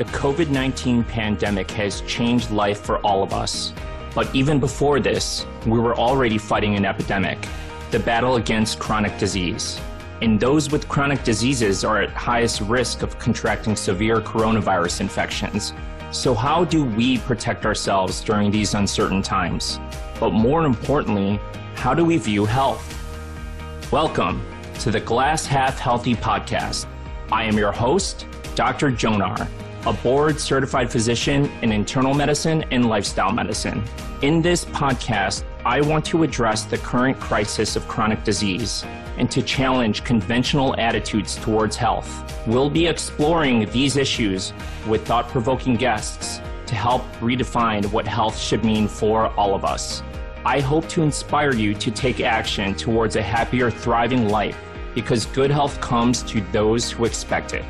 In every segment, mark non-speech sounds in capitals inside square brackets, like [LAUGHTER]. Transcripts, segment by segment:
The COVID 19 pandemic has changed life for all of us. But even before this, we were already fighting an epidemic the battle against chronic disease. And those with chronic diseases are at highest risk of contracting severe coronavirus infections. So, how do we protect ourselves during these uncertain times? But more importantly, how do we view health? Welcome to the Glass Half Healthy podcast. I am your host, Dr. Jonar a board certified physician in internal medicine and lifestyle medicine. In this podcast, I want to address the current crisis of chronic disease and to challenge conventional attitudes towards health. We'll be exploring these issues with thought provoking guests to help redefine what health should mean for all of us. I hope to inspire you to take action towards a happier, thriving life because good health comes to those who expect it.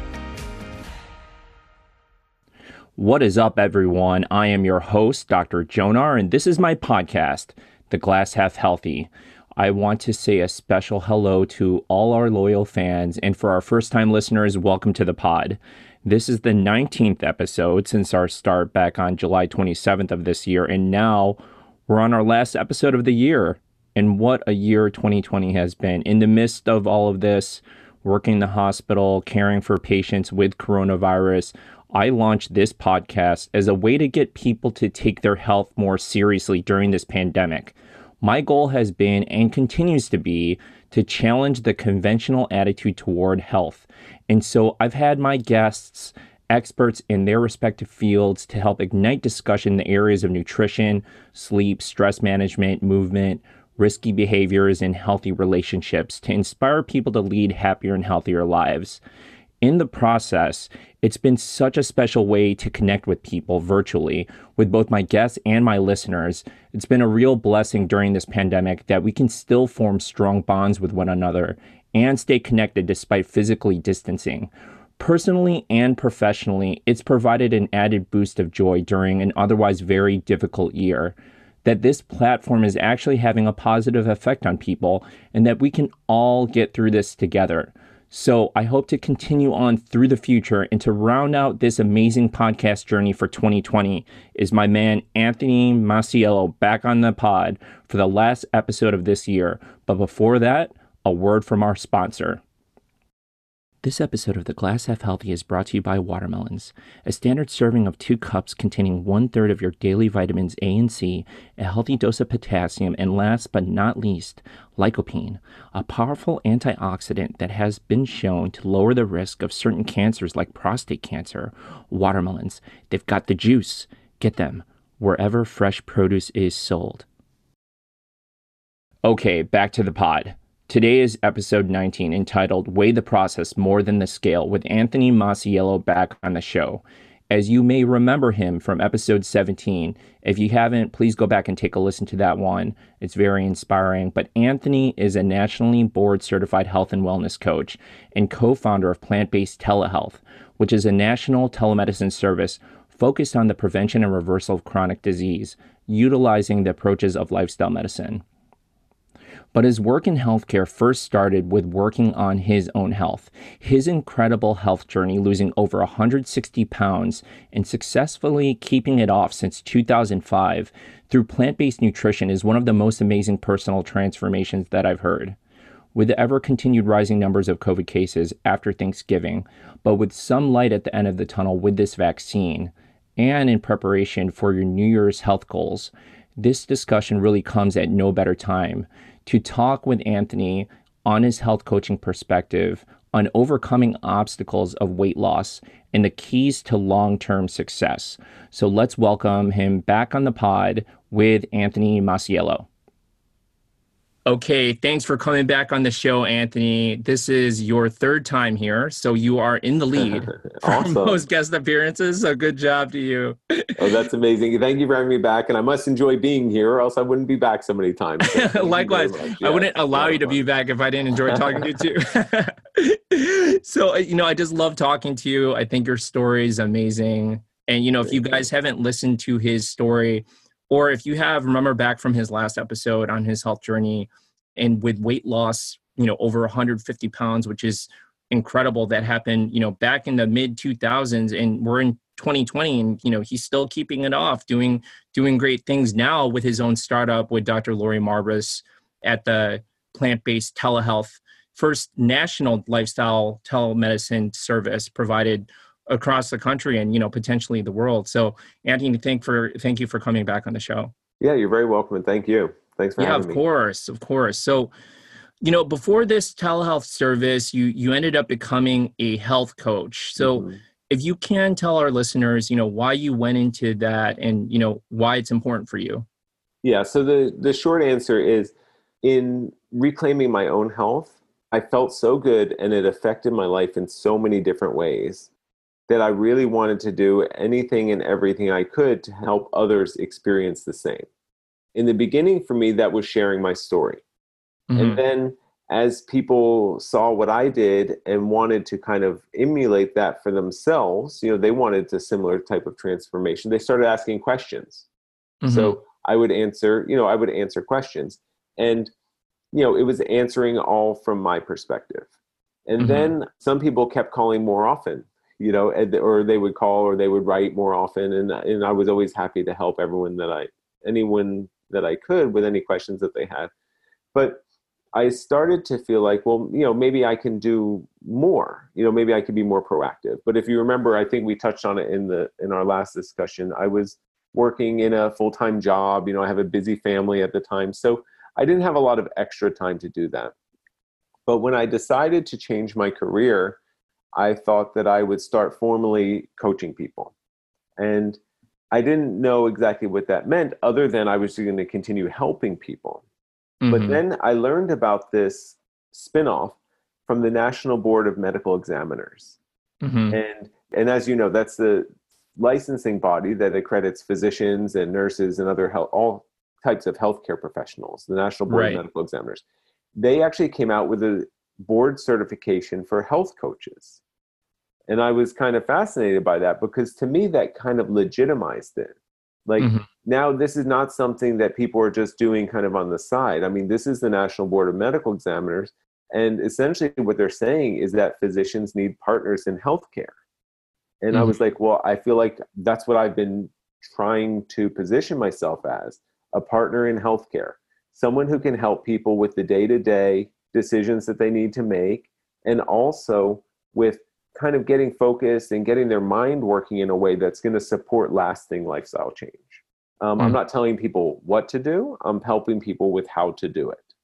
What is up, everyone? I am your host, Dr. Jonar, and this is my podcast, The Glass Half Healthy. I want to say a special hello to all our loyal fans, and for our first time listeners, welcome to the pod. This is the 19th episode since our start back on July 27th of this year, and now we're on our last episode of the year. And what a year 2020 has been. In the midst of all of this, working in the hospital, caring for patients with coronavirus, I launched this podcast as a way to get people to take their health more seriously during this pandemic. My goal has been and continues to be to challenge the conventional attitude toward health. And so I've had my guests, experts in their respective fields, to help ignite discussion in the areas of nutrition, sleep, stress management, movement, risky behaviors, and healthy relationships to inspire people to lead happier and healthier lives in the process, it's been such a special way to connect with people virtually, with both my guests and my listeners. It's been a real blessing during this pandemic that we can still form strong bonds with one another and stay connected despite physically distancing. Personally and professionally, it's provided an added boost of joy during an otherwise very difficult year. That this platform is actually having a positive effect on people and that we can all get through this together. So I hope to continue on through the future and to round out this amazing podcast journey for 2020 is my man Anthony Masiello back on the pod for the last episode of this year. But before that, a word from our sponsor. This episode of The Glass Half Healthy is brought to you by Watermelons, a standard serving of two cups containing one third of your daily vitamins A and C, a healthy dose of potassium, and last but not least, lycopene, a powerful antioxidant that has been shown to lower the risk of certain cancers like prostate cancer. Watermelons, they've got the juice. Get them wherever fresh produce is sold. Okay, back to the pod. Today is episode 19 entitled Weigh the Process More Than the Scale with Anthony Masiello back on the show. As you may remember him from episode 17, if you haven't, please go back and take a listen to that one. It's very inspiring. But Anthony is a nationally board certified health and wellness coach and co founder of Plant Based Telehealth, which is a national telemedicine service focused on the prevention and reversal of chronic disease, utilizing the approaches of lifestyle medicine. But his work in healthcare first started with working on his own health. His incredible health journey, losing over 160 pounds and successfully keeping it off since 2005 through plant based nutrition, is one of the most amazing personal transformations that I've heard. With the ever continued rising numbers of COVID cases after Thanksgiving, but with some light at the end of the tunnel with this vaccine, and in preparation for your New Year's health goals, this discussion really comes at no better time to talk with Anthony on his health coaching perspective on overcoming obstacles of weight loss and the keys to long term success. So let's welcome him back on the pod with Anthony Masiello. Okay, thanks for coming back on the show, Anthony. This is your third time here, so you are in the lead [LAUGHS] [LAUGHS] awesome. for most guest appearances. So good job to you. oh, that's amazing. Thank you for having me back, and I must enjoy being here, or else I wouldn't be back so many times. So Likewise, yeah, I wouldn't allow you to be back if I didn't enjoy talking to you too. [LAUGHS] so uh, you know, I just love talking to you. I think your story is amazing, and you know, if you guys haven't listened to his story or if you have, remember back from his last episode on his health journey and with weight loss, you know, over 150 pounds, which is incredible that happened, you know, back in the mid 2000s and we're in 2020 and you know he's still keeping it off doing doing great things now with his own startup with dr Laurie Marbas at the plant-based telehealth first national lifestyle telemedicine service provided across the country and you know potentially the world. So anthony thank for thank you for coming back on the show. Yeah you're very welcome and thank you. Thanks for yeah having of course of course. So you know before this telehealth service you you ended up becoming a health coach. So mm-hmm. if you can tell our listeners you know why you went into that and you know why it's important for you. Yeah so the the short answer is in reclaiming my own health i felt so good and it affected my life in so many different ways that i really wanted to do anything and everything i could to help others experience the same in the beginning for me that was sharing my story Mm-hmm. And then as people saw what I did and wanted to kind of emulate that for themselves, you know, they wanted a similar type of transformation. They started asking questions. Mm-hmm. So I would answer, you know, I would answer questions. And, you know, it was answering all from my perspective. And mm-hmm. then some people kept calling more often, you know, or they would call or they would write more often. And, and I was always happy to help everyone that I, anyone that I could with any questions that they had. But I started to feel like, well, you know, maybe I can do more. You know, maybe I could be more proactive. But if you remember, I think we touched on it in the in our last discussion. I was working in a full time job. You know, I have a busy family at the time, so I didn't have a lot of extra time to do that. But when I decided to change my career, I thought that I would start formally coaching people, and I didn't know exactly what that meant, other than I was going to continue helping people. Mm-hmm. But then I learned about this spinoff from the National Board of Medical Examiners. Mm-hmm. And and as you know, that's the licensing body that accredits physicians and nurses and other health all types of healthcare professionals, the National Board right. of Medical Examiners. They actually came out with a board certification for health coaches. And I was kind of fascinated by that because to me that kind of legitimized it. Like mm-hmm. now, this is not something that people are just doing kind of on the side. I mean, this is the National Board of Medical Examiners. And essentially, what they're saying is that physicians need partners in healthcare. And mm-hmm. I was like, well, I feel like that's what I've been trying to position myself as a partner in healthcare, someone who can help people with the day to day decisions that they need to make, and also with kind of getting focused and getting their mind working in a way that's going to support lasting lifestyle change. Um, mm-hmm. I'm not telling people what to do, I'm helping people with how to do it.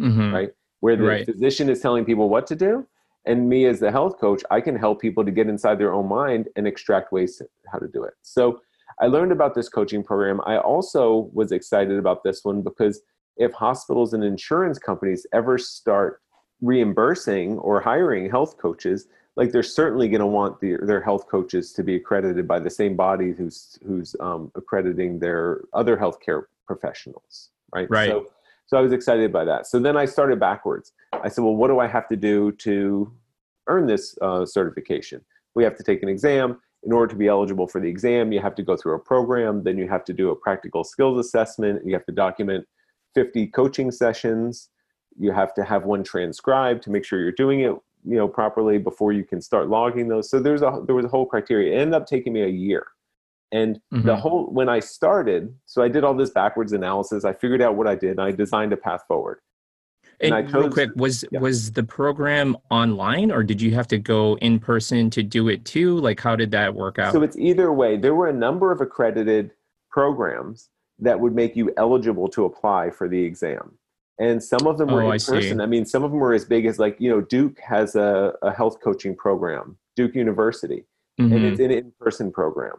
Mm-hmm. Right? Where the right. physician is telling people what to do, and me as the health coach, I can help people to get inside their own mind and extract ways to, how to do it. So I learned about this coaching program. I also was excited about this one because if hospitals and insurance companies ever start reimbursing or hiring health coaches, like they're certainly going to want the, their health coaches to be accredited by the same body who's who's um, accrediting their other healthcare professionals, right? Right. So, so I was excited by that. So then I started backwards. I said, well, what do I have to do to earn this uh, certification? We have to take an exam. In order to be eligible for the exam, you have to go through a program. Then you have to do a practical skills assessment. You have to document 50 coaching sessions. You have to have one transcribed to make sure you're doing it you know properly before you can start logging those so there's a there was a whole criteria it ended up taking me a year and mm-hmm. the whole when i started so i did all this backwards analysis i figured out what i did and i designed a path forward and, and I chose, real quick, was yeah. was the program online, or did you have to go in person to do it too? Like, how did that work out? So it's either way. There were a number of accredited programs that would make you eligible to apply for the exam and some of them were oh, in person. I, I, mean, some of them were as big as like you know Duke has a, a health coaching program, Duke University, mm-hmm. and it's an in-person program.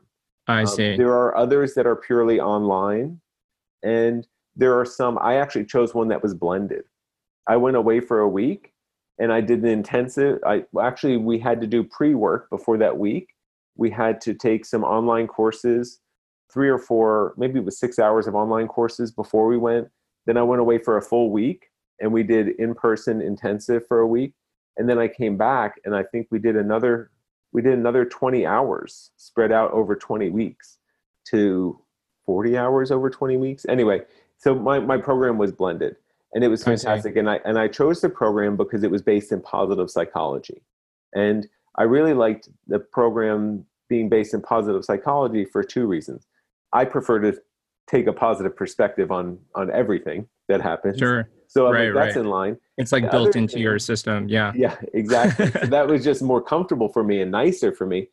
I um, see. There are others that are purely online, and there are some. I actually chose one that was blended. I went away for a week, and I did an intensive. I actually we had to do pre-work before that week. We had to take some online courses, three or four, maybe it was six hours of online courses before we went then I went away for a full week and we did in person intensive for a week. And then I came back and I think we did another we did another 20 hours spread out over 20 weeks to 40 hours over 20 weeks. Anyway, so my, my program was blended and it was fantastic. And I and I chose the program because it was based in positive psychology. And I really liked the program being based in positive psychology for two reasons. I prefer to take a positive perspective on on everything that happens. Sure. So I Right, mean, that's right. in line. It's like The built into thing- your system. Yeah. Yeah, exactly. so [LAUGHS] that was just more comfortable for me and nicer for me.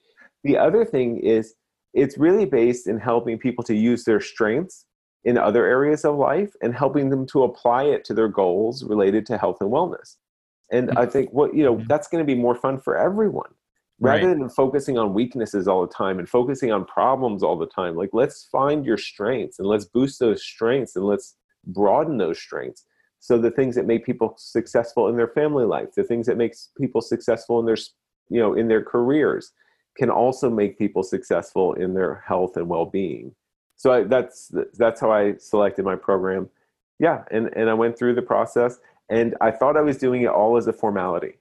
The other thing is it's really based in helping people to use their strengths in other areas of life and helping them to apply it to their goals related to health and wellness. And I think what, you know, Mhm. that's going to be more fun for everyone. Rather Right. than focusing on weaknesses all the time and focusing on problems all the time, like let's find your strengths and let's boost those strengths and let's broaden those strengths. So the things that make people successful in their family life, the things that makes people successful in their, you know, in their careers, can also make people successful in their health and well-being. So I, that's that's how I selected my program. Yeah, and and I went through the process, and I thought I was doing it all as a formality,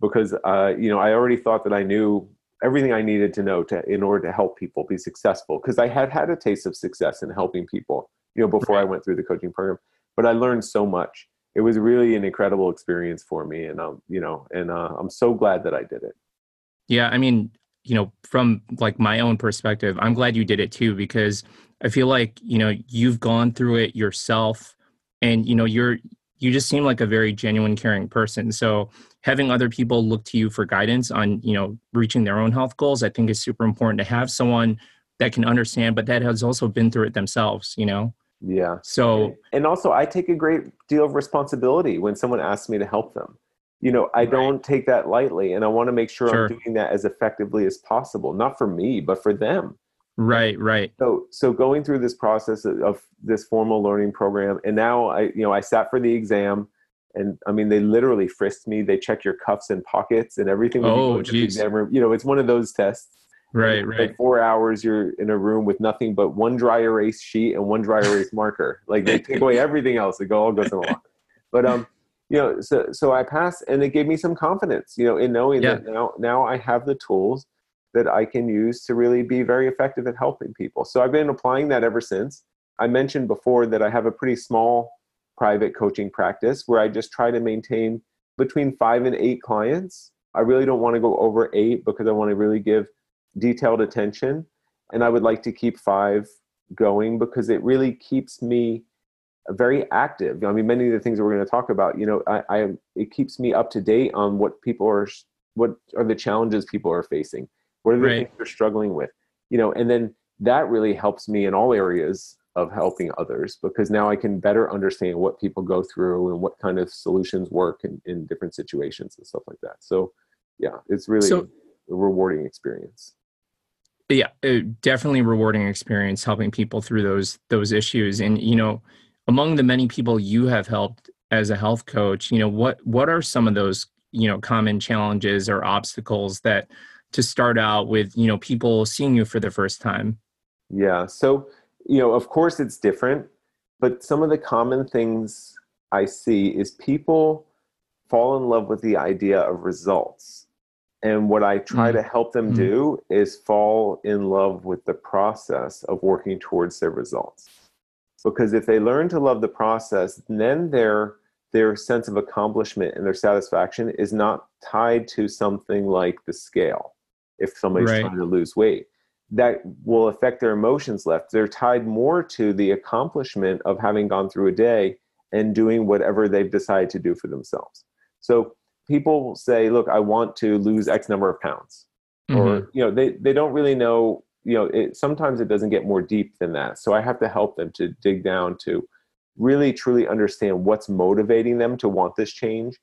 because uh, you know I already thought that I knew everything I needed to know to in order to help people be successful, because I had had a taste of success in helping people, you know, before I went through the coaching program. But I learned so much. It was really an incredible experience for me, and um, you know, and uh, I'm so glad that I did it. Yeah, I mean, you know, from like my own perspective, I'm glad you did it too because I feel like, you know, you've gone through it yourself and you know, you're you just seem like a very genuine caring person. So, having other people look to you for guidance on, you know, reaching their own health goals, I think is super important to have someone that can understand but that has also been through it themselves, you know. Yeah. So, and also i take a great deal of responsibility when someone asks me to help them you know i Right. don't take that lightly and i want to make sure Sure. i'm doing that as effectively as possible not for me but for them right, right. so so going through this process of, of this formal learning program and now i you know i sat for the exam and i mean they literally frisked me they check your cuffs and pockets and everything when you Oh, go into the geez. exam room you know it's one of those tests Right, right. Like four hours, you're in a room with nothing but one dry erase sheet and one dry erase marker. Like they take away everything else. It go all goes in a lot. But um, you know, so so I passed, and it gave me some confidence, you know, in knowing that now now I have the tools that I can use to really be very effective at helping people. So I've been applying that ever since. I mentioned before that I have a pretty small private coaching practice where I just try to maintain between five and eight clients. I really don't want to go over eight because I want to really give detailed attention and i would like to keep five going because it really keeps me very active i mean many of the things that we're going to talk about you know i, I it keeps me up to date on what people are what are the challenges people are facing what are the Right. things they're struggling with? You know and then that really helps me in all areas of helping others because now i can better understand what people go through and what kind of solutions work in, in different situations and stuff like that. So yeah it's really So- a rewarding experience. Yeah uh, definitely rewarding experience helping people through those those issues. And you know among the many people you have helped as a health coach you know what what are some of those you know common challenges or obstacles that to start out with you know people seeing you for the first time Yeah. So, you know, of course it's different, but some of the common things I see is people fall in love with the idea of results. And what I try Mm. to help them Mm. do is fall in love with the process of working towards their results. Because if they learn to love the process, then their their sense of accomplishment and their satisfaction is not tied to something like the scale. If somebody's Right. trying to lose weight, that will affect their emotions left. They're tied more to the accomplishment of having gone through a day and doing whatever they've decided to do for themselves. So people say, look, I want to lose X number of pounds. Mhm. Or, you know, they, they don't really know, you know, it, sometimes it doesn't get more deep than that. So I have to help them to dig down to really truly understand what's motivating them to want this change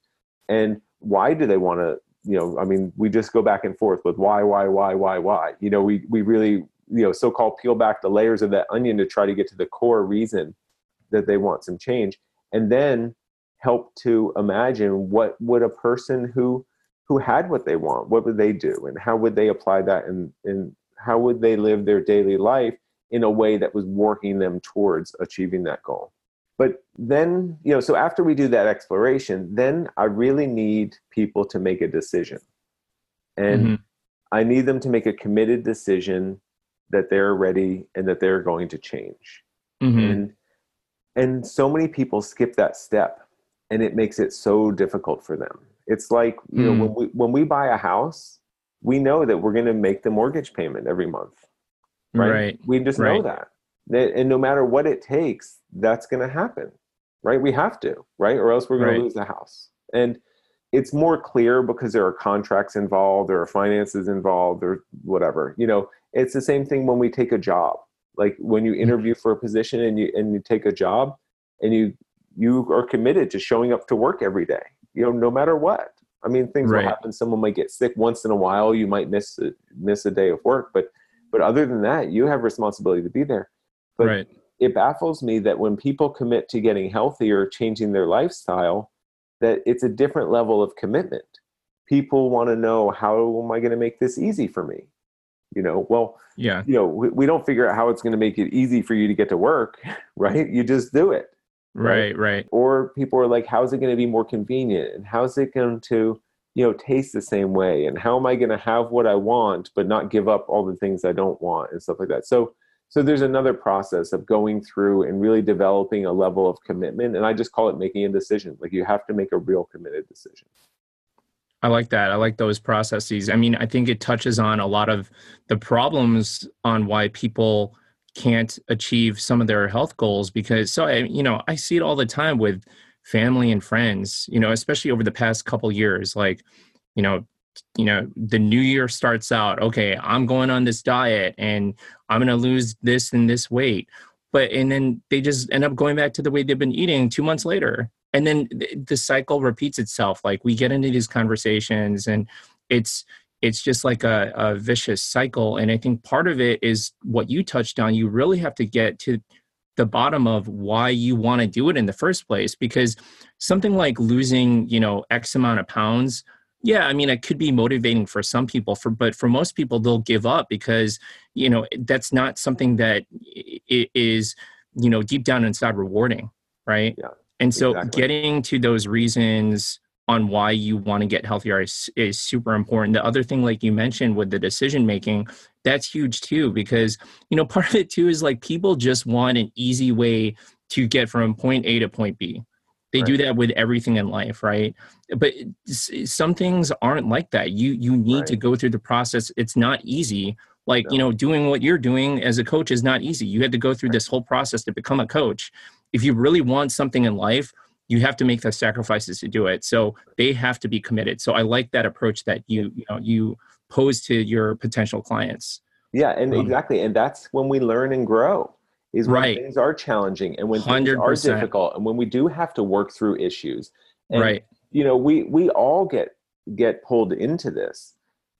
and why do they want to you know i mean we just go back and forth with why why why why why. You know we we really you know so-called peel back the layers of that onion to try to get to the core reason that they want some change and then help to imagine what would a person who who had what they want what would they do and how would they apply that and and how would they live their daily life in a way that was working them towards achieving that goal but then you know so after we do that exploration then i really need people to make a decision and Mhm. i need them to make a committed decision that they're ready and that they're going to change Mhm. and and so many people skip that step and it makes it so difficult for them it's like you know Mm. when we when we buy a house we know that we're going to make the mortgage payment every month. Right. Right. We just Right. know that. And no matter what it takes, that's going to happen. Right. We have to. Right. Or else we're going Right. to lose the house. And it's more clear because there are contracts involved, there are finances involved, or whatever. You know, it's the same thing when we take a job. Like when you mm-hmm. interview for a position and you and you take a job and you you are committed to showing up to work every day. You know, no matter what. I mean, things Right. will happen. Someone might get sick once in a while. You might miss a, miss a day of work, but but other than that, you have responsibility to be there. But right. it baffles me that when people commit to getting healthier, changing their lifestyle, that it's a different level of commitment. People want to know how am I going to make this easy for me? You know, well, Yeah. you know, we, we don't figure out how it's going to make it easy for you to get to work, [LAUGHS] right? You just do it. Right. Right. Or people are like, how's it going to be more convenient? And how's it going to, you know, taste the same way? And how am I going to have what I want, but not give up all the things I don't want and stuff like that? So, so there's another process of going through and really developing a level of commitment. And I just call it making a decision. Like you have to make a real committed decision. I like that. I like those processes. I mean, I think it touches on a lot of the problems on why people can't achieve some of their health goals because so I, you know, I see it all the time with family and friends, you know, especially over the past couple years like, you know, you know, the new year starts out, okay, I'm going on this diet and I'm going to lose this and this weight. But and then they just end up going back to the way they've been eating 2 months later. And then the cycle repeats itself. Like we get into these conversations and it's it's just like a, a vicious cycle. And i think part of it is what you touched on. You really have to get to the bottom of why you want to do it in the first place. Because something like losing you know x amount of pounds yeah i mean it could be motivating for some people for but for most people they'll give up because you know that's not something that i- i- you know deep down inside rewarding right Yeah. and so Exactly. getting to those reasons on why you want to get healthier is, is super important. The other thing, like you mentioned with the decision making, that's huge too, because, you know, [LAUGHS] part of it too is like people just want an easy way to get from point A to point B. They do that with everything in life, right? But some things aren't like that. You you need to go through the process. It's not easy. Like, you know, doing what you're doing as a coach is not easy. You had to go through this whole process to become a coach. If you really want something in life, you have to make the sacrifices to do it. So they have to be committed. So I like that approach that you you know you pose to your potential clients. Yeah, and Um, exactly. And that's when we learn and grow. Is when Right. things are challenging and when things are difficult and when we do have to work through issues. And, right. You know, we we all get get pulled into this.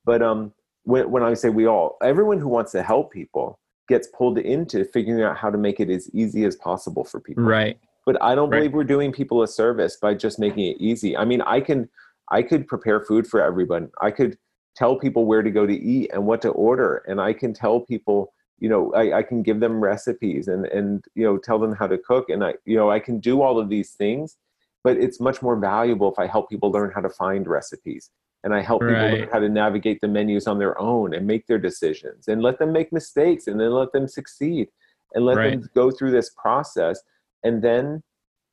But um when when I say we all, everyone who wants to help people gets pulled into figuring out how to make it as easy as possible for people. Right. But I don't Right. believe we're doing people a service by just making it easy. I mean, I can I could prepare food for everyone. I could tell people where to go to eat and what to order, and I can tell people, you know, I, I can give them recipes and and you know tell them how to cook, and I you know I can do all of these things. But it's much more valuable if I help people learn how to find recipes and I help people learn how to navigate the menus on their own and make their decisions and let them make mistakes and then let them succeed and let Right. them go through this process and then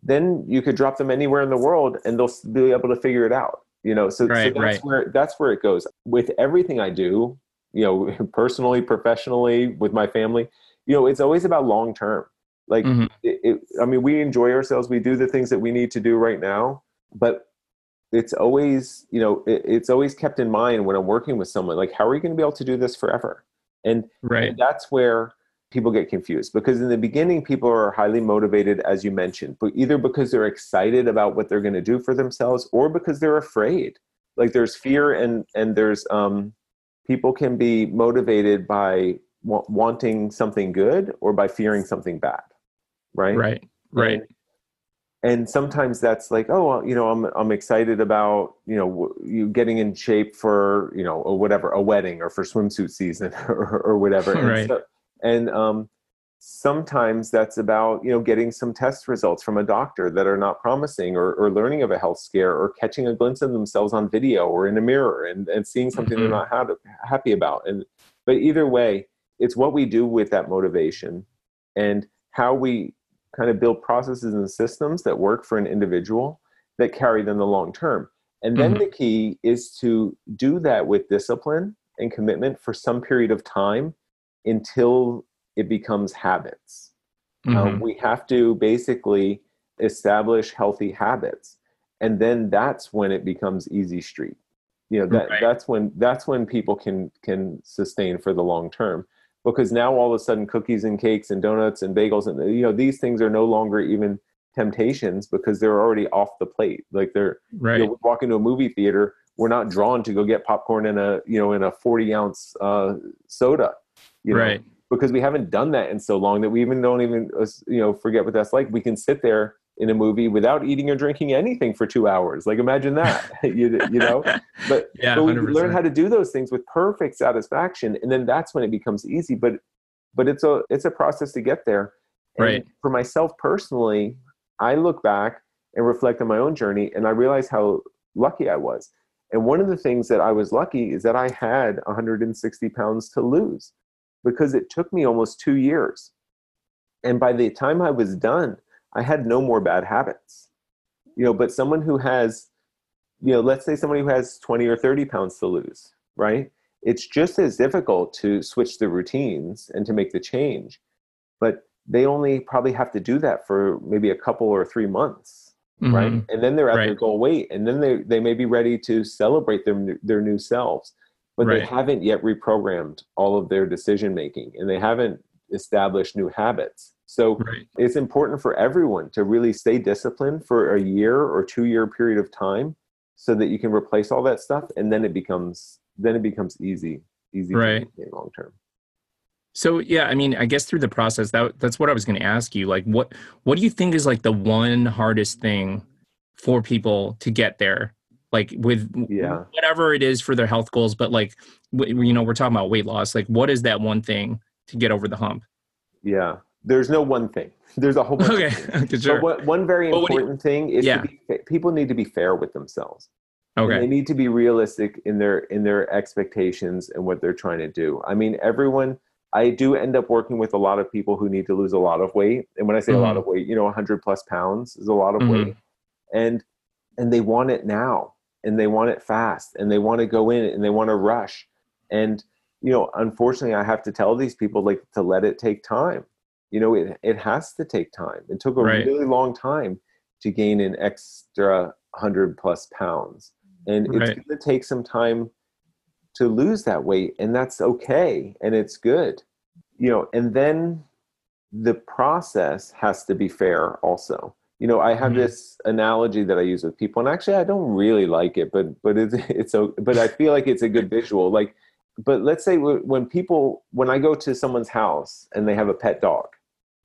then you could drop them anywhere in the world and they'll be able to figure it out you know so, so that's right. where that's where it goes with everything i do you know [LAUGHS] personally professionally with my family you know it's always about long term like Mhm. it, it, i mean we enjoy ourselves we do the things that we need to do right now but it's always you know it, it's always kept in mind when i'm working with someone like how are you going to be able to do this forever and Right. and that's where people get confused because in the beginning people are highly motivated as you mentioned but either because they're excited about what they're going to do for themselves or because they're afraid like there's fear and and there's um people can be motivated by wa- wanting something good or by fearing something bad right Right. Right. and, and sometimes that's like oh well, you know i'm i'm excited about you know w- you getting in shape for you know or whatever a wedding or for swimsuit season [LAUGHS] or, or whatever [LAUGHS] and, Right. so- and um sometimes that's about you know getting some test results from a doctor that are not promising or, or learning of a health scare or catching a glimpse of themselves on video or in a mirror and, and seeing something Mhm. they're not ha- happy about and but either way it's what we do with that motivation and how we kind of build processes and systems that work for an individual that carry them the long term And then Mhm. the key is to do that with discipline and commitment for some period of time until it becomes habits. Mhm. Um, we have to basically establish healthy habits, and then that's when it becomes easy street. You know that Right. that's when that's when people can can sustain for the long term. Because now all of a sudden, cookies and cakes and donuts and bagels and you know these things are no longer even temptations because they're already off the plate. Like they're right. you know, we walk into a movie theater, we're not drawn to go get popcorn in a you know in a forty ounce uh, soda. You know? right. Because we haven't done that in so long that we even don't even uh, you know forget what that's like. We can sit there in a movie without eating or drinking anything for two hours. Like imagine that [LAUGHS] you, you know? [LAUGHS] But, Yeah, but we 100%. learn how to do those things with perfect satisfaction and then that's when it becomes easy but but it's a it's a process to get there. And Right. for myself personally i look back and reflect on my own journey and i realize how lucky i was. And one of the things that i was lucky is that i had 160 pounds to lose because it took me almost two years. And by the time I was done, I had no more bad habits. You know, but someone who has, you know, let's say somebody who has 20 or 30 pounds to lose, right? It's just as difficult to switch the routines and to make the change. But they only probably have to do that for maybe a couple or three months, right? Mhm. And then they're at their Right. goal weight, and then they, they may be ready to celebrate their, their new selves but they haven't yet reprogrammed all of their decision making and they haven't established new habits. So Right. it's important for everyone to really stay disciplined for a year or two year period of time so that you can replace all that stuff and then it becomes then it becomes easy easy Right. long term. So yeah, I mean, I guess through the process, that that's what I was going to ask you. Like, what what do you think is like the one hardest thing for people to get there? Like with Yeah. whatever it is for their health goals, but like w- you know, we're talking about weight loss. Like, what is that one thing to get over the hump? Yeah. There's no one thing. [LAUGHS] There's a whole bunch Okay, [LAUGHS] of sure. But one, very what you- important thing is Yeah. to be, people need to be fair with themselves. And Okay, they need to be realistic in their in their expectations and what they're trying to do. I mean, everyone. I do end up working with a lot of people who need to lose a lot of weight, and when I say a lot Mhm. of weight, you know, 100 plus pounds is a lot of Mhm. weight, and and they want it now, and they want it fast, and they want to go in and they want to rush, and you know, unfortunately, I have to tell these people like to let it take time. You know, it it has to take time. It took a Right. really long time to gain an extra 100 plus pounds and it's Right. going to take some time to lose that weight and that's okay and it's good you know and then the process has to be fair also you know i have Mhm. this analogy that i use with people and actually i don't really like it but but it's [LAUGHS] it's so but i feel like it's a good visual like but let's say when people when i go to someone's house and they have a pet dog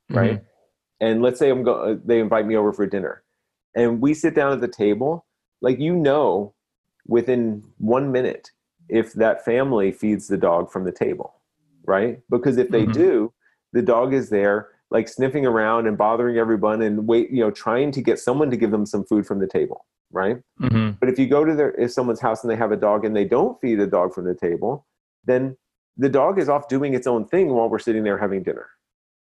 right? And let's say I'm go- they invite me over for dinner, and we sit down at the table. Like you know, within one minute, if that family feeds the dog from the table, right? Because if they Mhm. do, the dog is there, like sniffing around and bothering everyone, and wait, you know, trying to get someone to give them some food from the table, right? Mhm. But if you go to their if someone's house and they have a dog and they don't feed the dog from the table, then the dog is off doing its own thing while we're sitting there having dinner.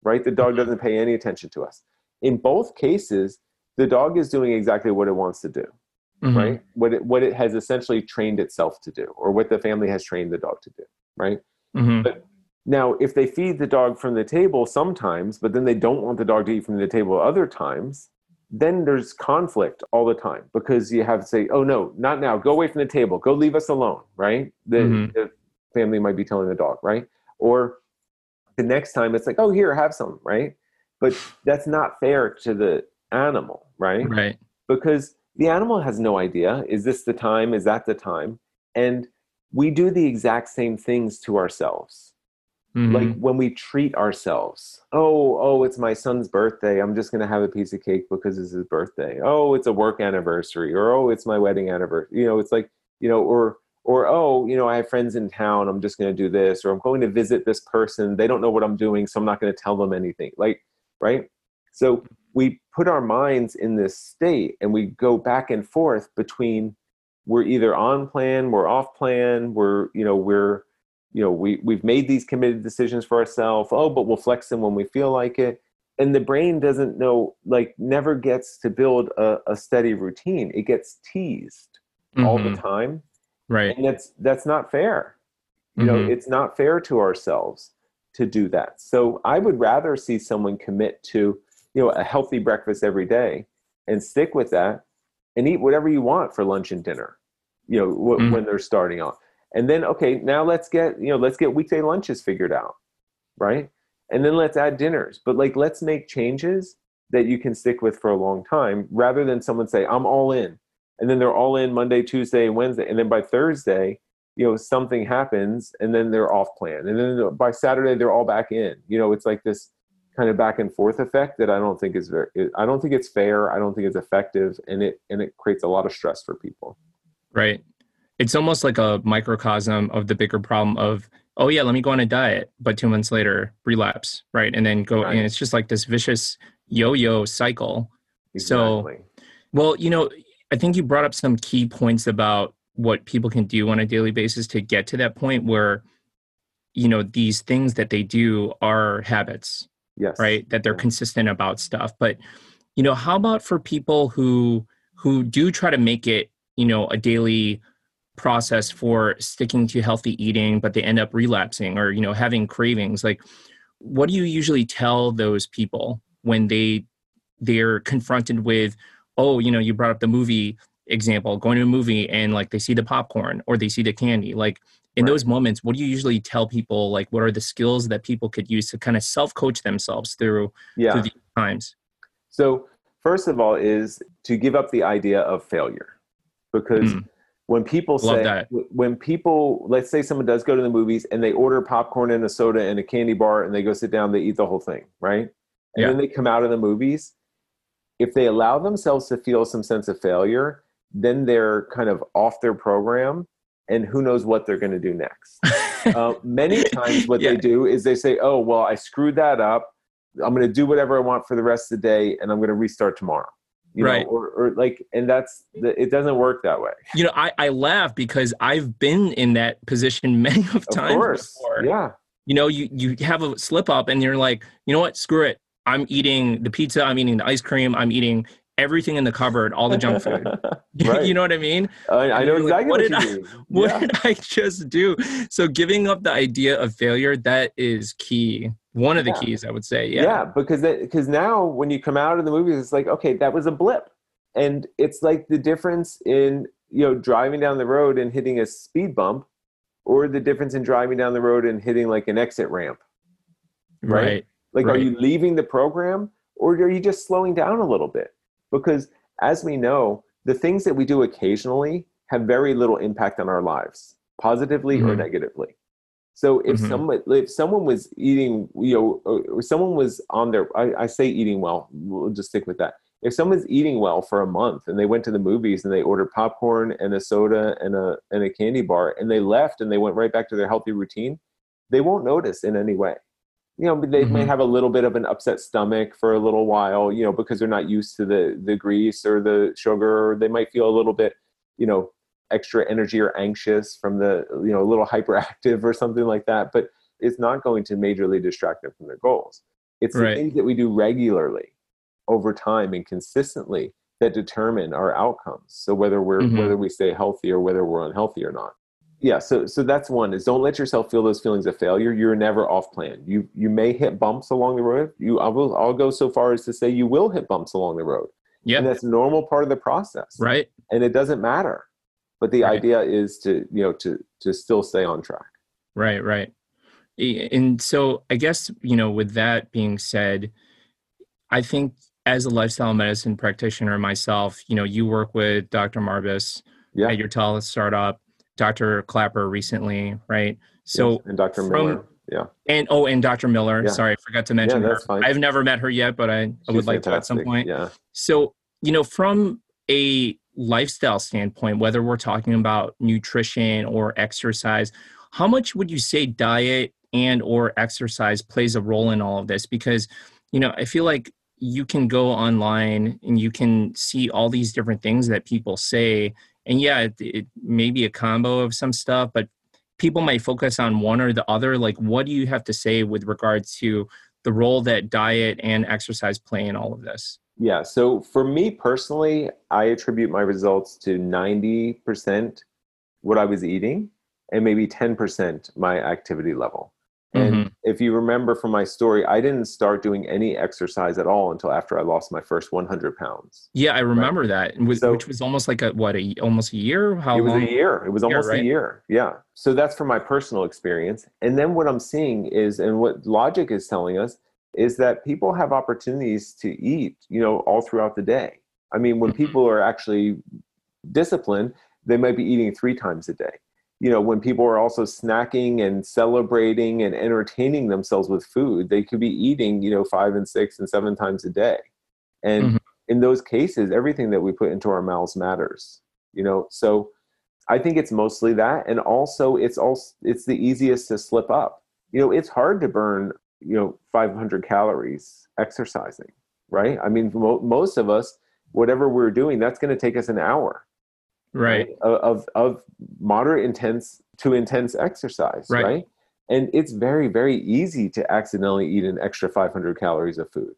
Right? The dog Mhm. doesn't pay any attention to us. In both cases, the dog is doing exactly what it wants to do, Mhm. right? What it what it has essentially trained itself to do, or what the family has trained the dog to do, right? Mhm. Now, if they feed the dog from the table sometimes, but then they don't want the dog to eat from the table other times, then there's conflict all the time because you have to say, oh, no, not now. Go away from the table. Go leave us alone, right? The, Mhm. the family might be telling the dog, right? Or the next time it's like, oh, here, have some, right? But that's not fair to the animal, right? Right. because the animal has no idea is this the time is that the time and we do the exact same things to ourselves Mhm. like when we treat ourselves oh oh it's my son's birthday i'm just going to have a piece of cake because it's his birthday oh it's a work anniversary or oh it's my wedding anniversary you know it's like you know or or oh you know i have friends in town i'm just going to do this or i'm going to visit this person they don't know what i'm doing so i'm not going to tell them anything like right so we put our minds in this state and we go back and forth between we're either on plan we're off plan we're you know we're you know we we've made these committed decisions for ourselves oh but we'll flex them when we feel like it and the brain doesn't know like never gets to build a, a steady routine it gets teased mm-hmm. all the mm-hmm. time. Right. And that's that's not fair. You mm-hmm. know, it's not fair to ourselves to do that. So I would rather see someone commit to, you know, a healthy breakfast every day and stick with that and eat whatever you want for lunch and dinner, you know, w- mm-hmm. when they're starting off. And then okay, now let's get, you know, let's get weekday lunches figured out, right? And then let's add dinners. But like let's make changes that you can stick with for a long time rather than someone say, I'm all in. And then they're all in Monday, Tuesday, Wednesday. And then by Thursday, you know, something happens and then they're off plan. And then by Saturday, they're all back in. You know, it's like this kind of back and forth effect that I don't think is very, I don't think it's fair. I don't think it's effective. And it, and it creates a lot of stress for people. Right. It's almost like a microcosm of the bigger problem of, oh yeah, let me go on a diet, but two months later relapse. Right. And then go, right. and it's just like this vicious yo-yo cycle. Exactly. So, well, you know, I think you brought up some key points about what people can do on a daily basis to get to that point where, you know, these things that they do are habits. Yes. Right. That they're yeah. consistent about stuff. But, you know, how about for people who who do try to make it, you know, a daily process for sticking to healthy eating, but they end up relapsing or, you know, having cravings? Like, what do you usually tell those people when they they're confronted with oh you know you brought up the movie example going to a movie and like they see the popcorn or they see the candy like in right. those moments what do you usually tell people like what are the skills that people could use to kind of self coach themselves through yeah. through these times so first of all is to give up the idea of failure because mm. When people Love say that. when people let's say someone does go to the movies and they order popcorn and a soda and a candy bar and they go sit down they eat the whole thing right and yeah. then they come out of the movies if they allow themselves to feel some sense of failure then they're kind of off their program and who knows what they're going to do next [LAUGHS] uh, many times what yeah. they do is they say oh well i screwed that up i'm going to do whatever i want for the rest of the day and i'm going to restart tomorrow you right. know, or, or like, and that's the, it doesn't work that way. You know, I, I laugh because I've been in that position [LAUGHS] many of times. Of course. Before. Yeah. You know, you, you have a slip up and you're like, you know what, screw it. I'm eating the pizza, I'm eating the ice cream, I'm eating everything in the cupboard, all the junk food. [LAUGHS] [LAUGHS] right. you know what I mean? I, I know exactly like, what, what, did I, mean. What yeah. did I just do? So giving up the idea of failure, that is key. One of the yeah. keys, I would say. Yeah. Yeah, because because now when you come out of the movies, it's like, okay, that was a blip. And it's like the difference in, you know, driving down the road and hitting a speed bump or the difference in driving down the road and hitting like an exit ramp. right. right like, right. are you leaving the program or are you just slowing down a little bit? Because as we know, the things that we do occasionally have very little impact on our lives, positively mm-hmm. or negatively. So if mm-hmm. someone if someone was eating, you know, or someone was on their, I, I, say eating well. We'll just stick with that. If someone's eating well for a month and they went to the movies and they ordered popcorn and a soda and a and a candy bar and they left and they went right back to their healthy routine, they won't notice in any way you know they mm-hmm. may have a little bit of an upset stomach for a little while you know because they're not used to the the grease or the sugar or they might feel a little bit you know extra energy or anxious from the you know a little [LAUGHS] hyperactive or something like that but it's not going to majorly distract them from their goals. It's right. the things that we do regularly over time and consistently that determine our outcomes. So whether we're mm-hmm. whether we stay healthy or whether we're unhealthy or not. Yeah so so that's one is don't let yourself feel those feelings of failure. You're never off plan. You you may hit bumps along the road. You i will i'll go so far as to say you will hit bumps along the road. Yeah and that's normal part of the process. Right. And it doesn't matter but the right. idea is to you know to to still stay on track right right and so i guess you know with that being said i think as a lifestyle medicine practitioner myself you know you work with dr marbas yeah. at your tele startup Dr. Klaper recently, right? So yes, and Dr. From, Miller, yeah, and oh, and Dr. Miller. Yeah. Sorry, I forgot to mention yeah, her. Fine. I've never met her yet, but I, I would like fantastic. to at some point. Yeah. So you know, from a lifestyle standpoint, whether we're talking about nutrition or exercise, how much would you say diet and or exercise plays a role in all of this? Because you know, I feel like you can go online and you can see all these different things that people say. And yeah it, it may be a combo of some stuff but people might focus on one or the other. Like what do you have to say with regards to the role that diet and exercise play in all of this Yeah. So for me personally, I attribute my results to 90% what I was eating and maybe 10% my activity level. And mm-hmm. if you remember from my story, I didn't start doing any exercise at all until after I lost my first 100 pounds. Yeah, I remember right? that, was, so, which was almost like a what, a, almost a year? How it was long? a year. It was almost right? a year. Yeah. So that's from my personal experience. And then what I'm seeing is, and what logic is telling us, is that people have opportunities to eat, you know, all throughout the day. I mean, when mm-hmm. people are actually disciplined, they might be eating three times a day you know when people are also snacking and celebrating and entertaining themselves with food they could be eating you know five and six and seven times a day and mm-hmm. in those cases everything that we put into our mouths matters you know so i think it's mostly that and also it's also it's the easiest to slip up you know it's hard to burn you know 500 calories exercising right i mean most of us whatever we're doing that's going to take us an hour right, right? Of, of moderate intense to intense exercise right. right and it's very very easy to accidentally eat an extra 500 calories of food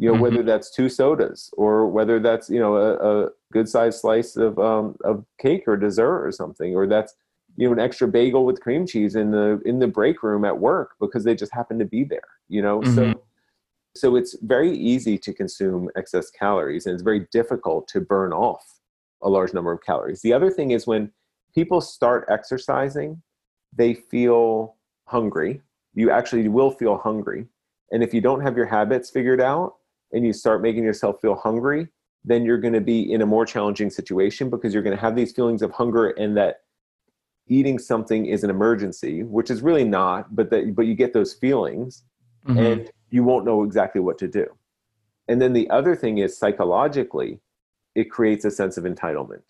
you know mm-hmm. whether that's two sodas or whether that's you know a, a good sized slice of um, of cake or dessert or something or that's you know an extra bagel with cream cheese in the in the break room at work because they just happen to be there you know mm-hmm. so so it's very easy to consume excess calories and it's very difficult to burn off a large number of calories. The other thing is when people start exercising, they feel hungry. You actually will feel hungry. And if you don't have your habits figured out and you start making yourself feel hungry, then you're going to be in a more challenging situation because you're going to have these feelings of hunger and that eating something is an emergency, which is really not, but that but you get those feelings mm-hmm. and you won't know exactly what to do. And then the other thing is psychologically, it creates a sense of entitlement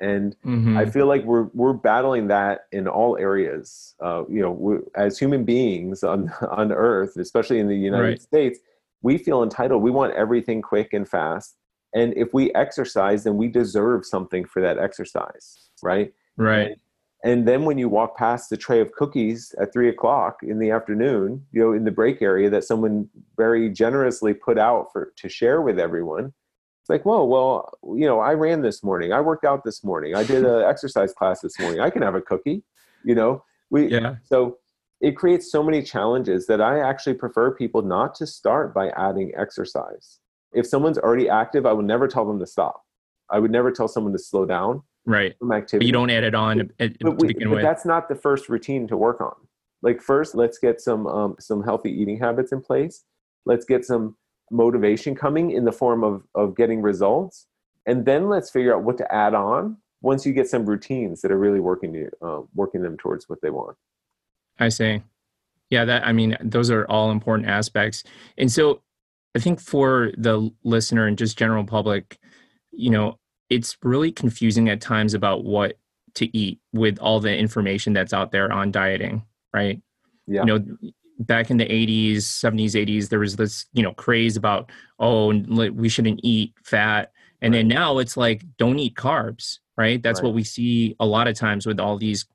and mm-hmm. i feel like we're we're battling that in all areas uh, you know as human beings on [LAUGHS] on earth especially in the united right. states we feel entitled we want everything quick and fast and if we exercise then we deserve something for that exercise right right and, and then when you walk past the tray of cookies at three o'clock in the afternoon you know in the break area that someone very generously put out for to share with everyone it's like, whoa, well, you know, I ran this morning. I worked out this morning. I did an [LAUGHS] exercise class this morning. I can have a cookie, you know. We yeah. so it creates so many challenges that I actually prefer people not to start by adding exercise. If someone's already active, I would never tell them to stop. I would never tell someone to slow down right from activity. But you don't add it on but, to we, begin but. That's not the first routine to work on. Like first, let's get some um, some healthy eating habits in place. Let's get some motivation coming in the form of of getting results and then let's figure out what to add on once you get some routines that are really working to uh, working them towards what they want i see yeah that i mean those are all important aspects and so i think for the listener and just general public you know it's really confusing at times about what to eat with all the information that's out there on dieting right yeah. you know back in the 80s 70s 80s there was this you know craze about oh we shouldn't eat fat and right. then now it's like don't eat carbs right that's right. what we see a lot of times with all these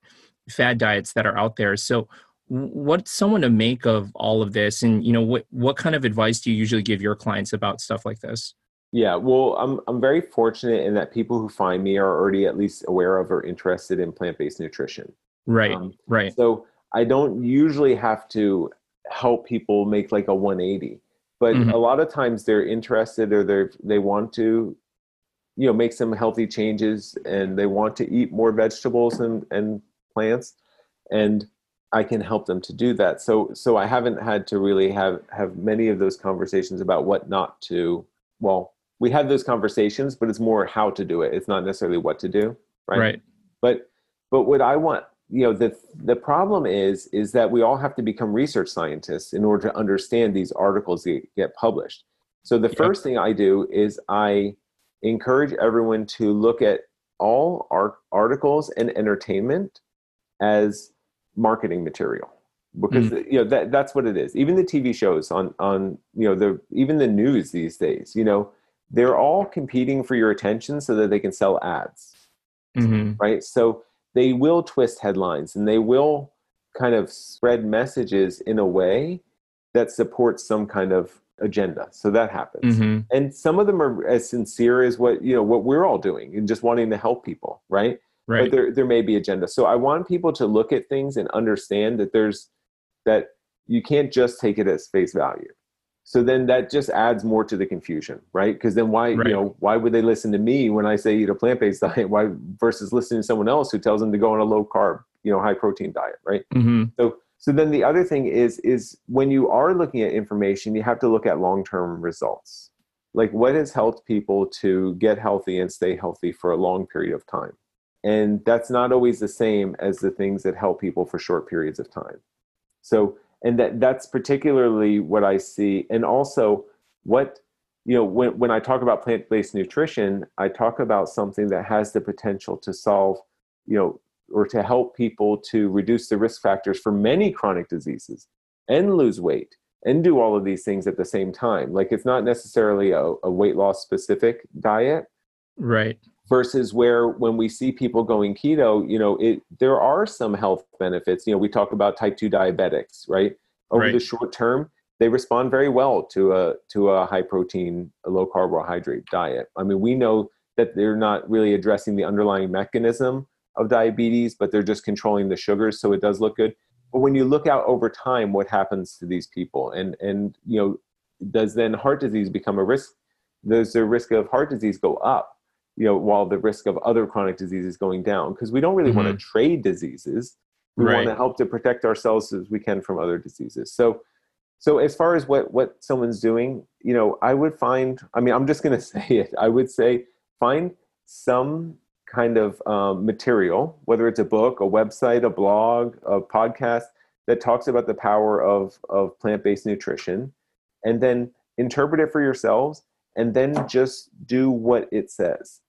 fad diets that are out there so what's someone to make of all of this and you know what what kind of advice do you usually give your clients about stuff like this yeah well i'm i'm very fortunate in that people who find me are already at least aware of or interested in plant-based nutrition. Right um, right. so I don't usually have to help people make like a 180 but mm-hmm. a lot of times they're interested or they they want to you know make some healthy changes and they want to eat more vegetables and and plants and I can help them to do that. So so I haven't had to really have have many of those conversations about what not to well we have those conversations but it's more how to do it. It's not necessarily what to do right? Right. But but what I want you know the the problem is is that we all have to become research scientists in order to understand these articles that get published. So the yep. first thing i do is i encourage everyone to look at all our articles and entertainment as marketing material. Because mm. you know that that's what it is. Even the tv shows on on you know the even the news these days you know they're all competing for your attention so that they can sell ads mm-hmm. right so they will twist headlines and they will kind of spread messages in a way that supports some kind of agenda. So that happens. hmm And some of them are as sincere as what, you know, what we're all doing and just wanting to help people, right? right But there there may be agenda. So I want people to look at things and understand that there's that you can't just take it as face value. So then that just adds more to the confusion, right? Because then why, Right. you know, why would they listen to me when I say eat a plant-based [LAUGHS] diet? Why versus listening to someone else who tells them to go on a low carb, you know, high protein diet, right? hmm So so then the other thing is is when you are looking at information, you have to look at long-term results. Like what has helped people to get healthy and stay healthy for a long period of time. And that's not always the same as the things that help people for short periods of time. So and that that's particularly what I see and also what you know when when I talk about plant-based nutrition, I talk about something that has the potential to solve, you know, or to help people to reduce the risk factors for many chronic diseases and lose weight and do all of these things at the same time. Like it's not necessarily a, a weight loss specific diet Right. Versus where when we see people going keto, you know, it there are some health benefits. You know, we talk about type 2 diabetics, right? Over Right. the short term, they respond very well to a to a high protein, a low carbohydrate diet. I mean, we know that they're not really addressing the underlying mechanism of diabetes, but they're just controlling the sugars, so it does look good. But when you look out over time, what happens to these people? And and you know, does then heart disease become a risk? Does the risk of heart disease go up? You know, while the risk of other chronic diseases going down? Because we don't really want to trade diseases. We want to help to protect ourselves as we can from other diseases. So so as far as what what someone's doing, you know, I would find. I mean, I'm just going [LAUGHS] to say it. I would say find some kind of um, material, whether it's a book, a website, a blog, a podcast that talks about the power of of plant based nutrition, and then interpret it for yourselves, and then just do what it says,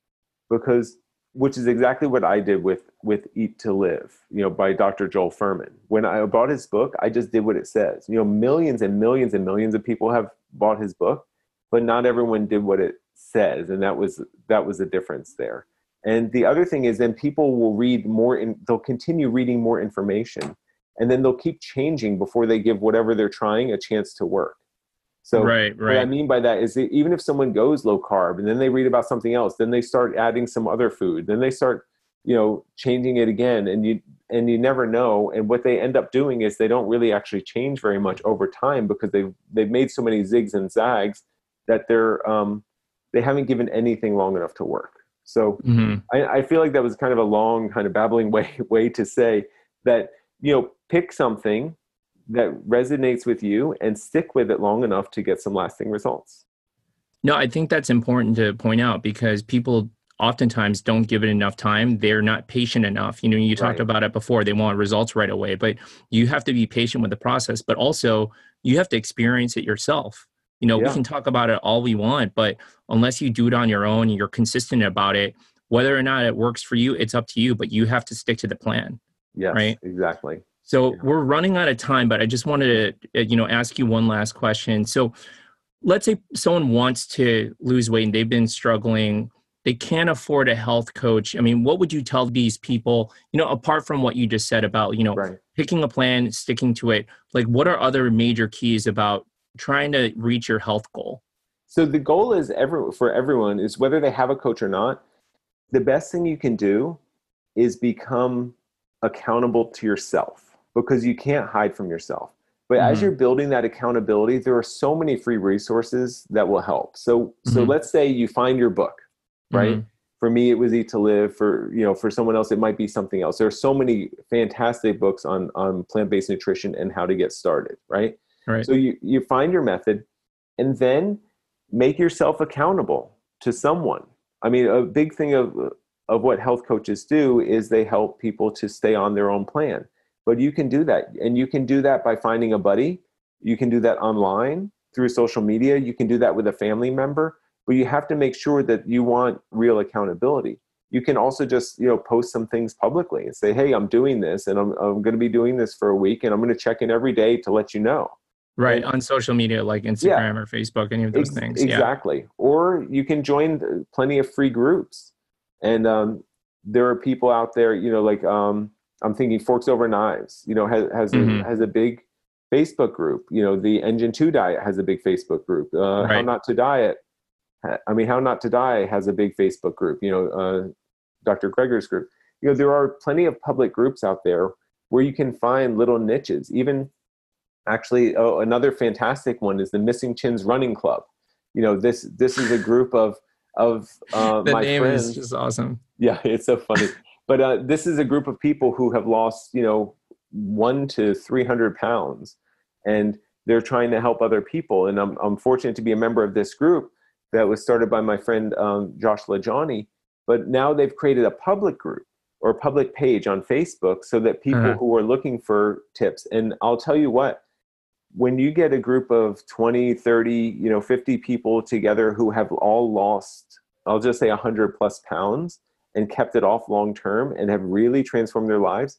because which is exactly what I did with with Eat to Live, you know, by Dr. Joel Fuhrman. When I bought his book, I just did what it says. You know, millions and millions and millions of people have bought his book, but not everyone did what it says, and that was that was the difference there. And the other thing is, then people will read more, and they'll continue reading more information, and then they'll keep changing before they give whatever they're trying a chance to work. So right. what I mean by that is that even if someone goes low carb and then they read about something else, then they start adding some other food, then they start, you know, changing it again, and you and you never know. And what they end up doing is they don't really actually change very much over time because they've they've made so many zigs and zags that they're um, they haven't given anything long enough to work. So hmm I, I feel like that was kind of a long, kind of babbling [LAUGHS] way way to say that you know pick something that resonates with you and stick with it long enough to get some lasting results. No, I think that's important to point out because people oftentimes don't give it enough time. They're not patient enough. You know, you talked Right. about it before, they want results right away, but you have to be patient with the process, but also you have to experience it yourself. You know, we can talk about it all we want, but unless you do it on your own and you're consistent about it, whether or not it works for you, it's up to you, but you have to stick to the plan. Yes, Right. exactly. So we're running out of time, but I just wanted to, uh, you know, ask you one last question. So let's say someone wants to lose weight and they've been struggling, they can't afford a health coach. I mean, what would you tell these people, you know, apart from what you just said about, you know, Right. picking a plan, sticking to it, like what are other major keys about trying to reach your health goal? So the goal is every for everyone is whether they have a coach or not. The best thing you can do is become accountable to yourself because you can't hide from yourself. But as Mhm. you're building that accountability, there are so many free resources that will help. So so Mhm. let's say you find your book, right? Mhm. For me, it was Eat to Live. For you know, for someone else, it might be something else. There are so many fantastic books on on plant based nutrition and how to get started, right? Right. So you you find your method, and then make yourself accountable to someone. I mean, a big thing of of what health coaches do is they help people to stay on their own plan. But you can do that, and you can do that by finding a buddy. You can do that online through social media. You can do that with a family member. But you have to make sure that you want real accountability. You can also just you know post some things publicly and say, "Hey, I'm doing this, and I'm I'm going to be doing this for a week, and I'm going to check in every day to let you know." Right. And- On social media like Instagram or Facebook, any of those Ex- things. Yeah. Exactly. Or you can join plenty of free groups. And um, there are people out there, you know, like um, I'm thinking Forks Over Knives, you know, has, has, Mhm. a, has a big Facebook group. You know, the Engine Two Diet has a big Facebook group. Uh, right. How Not to Diet. I mean, How Not to Die has a big Facebook group. You know, uh, Dr. Greger's group. You know, there are plenty of public groups out there where you can find little niches. Even actually, oh, another fantastic one is the Missing Chins Running Club. You know, this this is a group of of uh, [LAUGHS] the my name friends. is just awesome. Yeah, [LAUGHS] it's so funny. But uh, this is a group of people who have lost, you know, one to 300 pounds and they're trying to help other people. And I'm, I'm fortunate to be a member of this group that was started by my friend um, Josh LaJaunie. But now they've created a public group or a public page on Facebook so that people uh-huh. who are looking for tips, and I'll tell you what, when you get a group of 20, 30, you know, 50 people together who have all lost, I'll just say 100 plus pounds and kept it off long term and have really transformed their lives.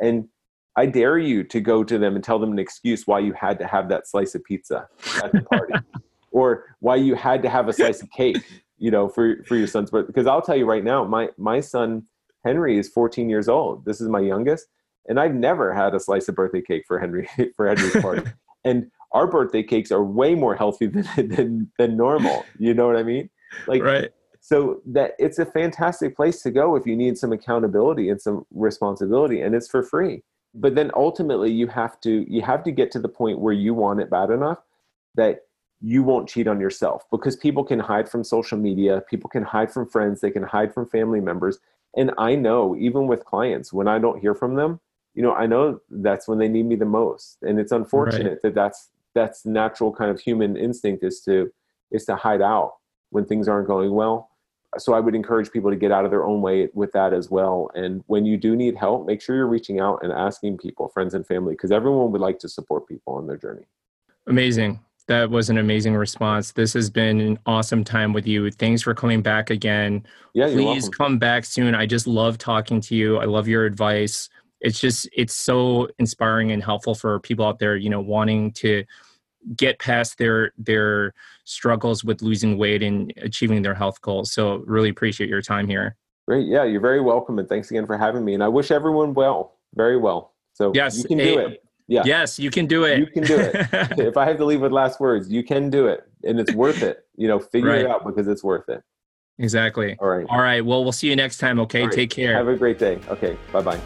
And I dare you to go to them and tell them an excuse why you had to have that slice of pizza at the party [LAUGHS] or why you had to have a slice of cake, you know, for, for your son's birthday. Because I'll tell you right now, my, my son Henry is 14 years old. This is my youngest. And I've never had a slice of birthday cake for Henry [LAUGHS] for Henry's party. [LAUGHS] and our birthday cakes are way more healthy than, than, than normal. You know what I mean? Like, right so that it's a fantastic place to go if you need some accountability and some responsibility and it's for free. But then ultimately you have to you have to get to the point where you want it bad enough that you won't cheat on yourself because people can hide from social media people can hide from friends they can hide from family members. And i know even with clients when i don't hear from them you know i know that's when they need me the most. And it's unfortunate right. that that's that's natural kind of human instinct is to is to hide out when things aren't going well so I would encourage people to get out of their own way with that as well. And when you do need help, make sure you're reaching out and asking people, friends and family, because everyone would like to support people on their journey. Amazing. That was an amazing response. This has been an awesome time with you. Thanks for coming back again. Yeah, please come back soon. I just love talking to you. I love your advice. It's just it's so inspiring and helpful for people out there, you know, wanting to get past their their struggles with losing weight and achieving their health goals. So really appreciate your time here. Great. Yeah, you're very welcome and thanks again for having me. And I wish everyone well, very well. So yes, you can do eh, it. Yeah. Yes, you can do it. You can do it. [LAUGHS] if I have to leave with last words, you can do it. And it's worth it. You know, figure right. it out because it's worth it. Exactly. All right. All right. Well, we'll see you next time. Okay. Right. Take care. Have a great day. Okay. Bye bye.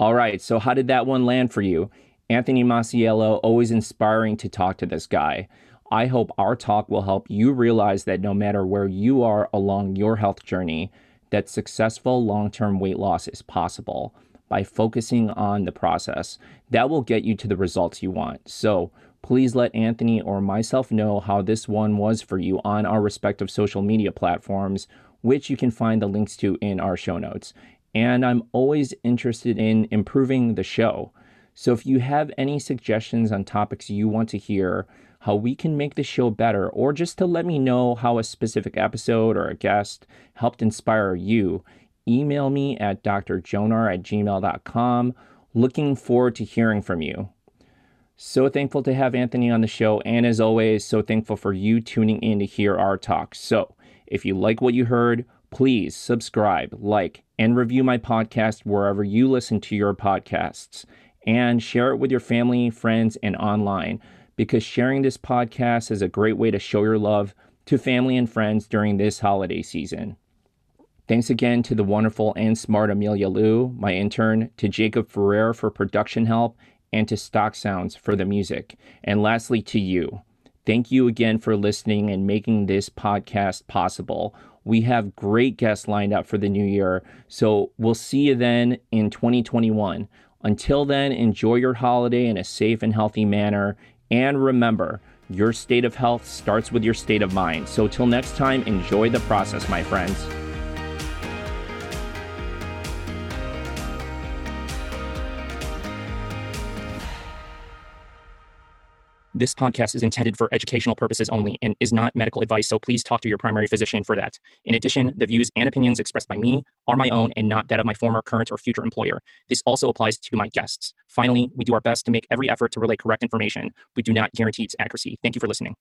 All right, so how did that one land for you? Anthony Masiello, always inspiring to talk to this guy. I hope our talk will help you realize that no matter where you are along your health journey, that successful long-term weight loss is possible by focusing on the process. That will get you to the results you want. So, please let Anthony or myself know how this one was for you on our respective social media platforms, which you can find the links to in our show notes and I'm always interested in improving the show. So if you have any suggestions on topics you want to hear, how we can make the show better, or just to let me know how a specific episode or a guest helped inspire you, email me at drjonar at gmail.com. Looking forward to hearing from you. So thankful to have Anthony on the show, and as always, so thankful for you tuning in to hear our talk. So if you like what you heard, please subscribe, like, and review my podcast wherever you listen to your podcasts. And share it with your family, friends, and online because sharing this podcast is a great way to show your love to family and friends during this holiday season. Thanks again to the wonderful and smart Amelia Liu, my intern, to Jacob Ferrer for production help, and to Stock Sounds for the music. And lastly, to you. Thank you again for listening and making this podcast possible. We have great guests lined up for the new year. So we'll see you then in 2021. Until then, enjoy your holiday in a safe and healthy manner. And remember, your state of health starts with your state of mind. So, till next time, enjoy the process, my friends. This podcast is intended for educational purposes only and is not medical advice, so please talk to your primary physician for that. In addition, the views and opinions expressed by me are my own and not that of my former, current, or future employer. This also applies to my guests. Finally, we do our best to make every effort to relay correct information. We do not guarantee its accuracy. Thank you for listening.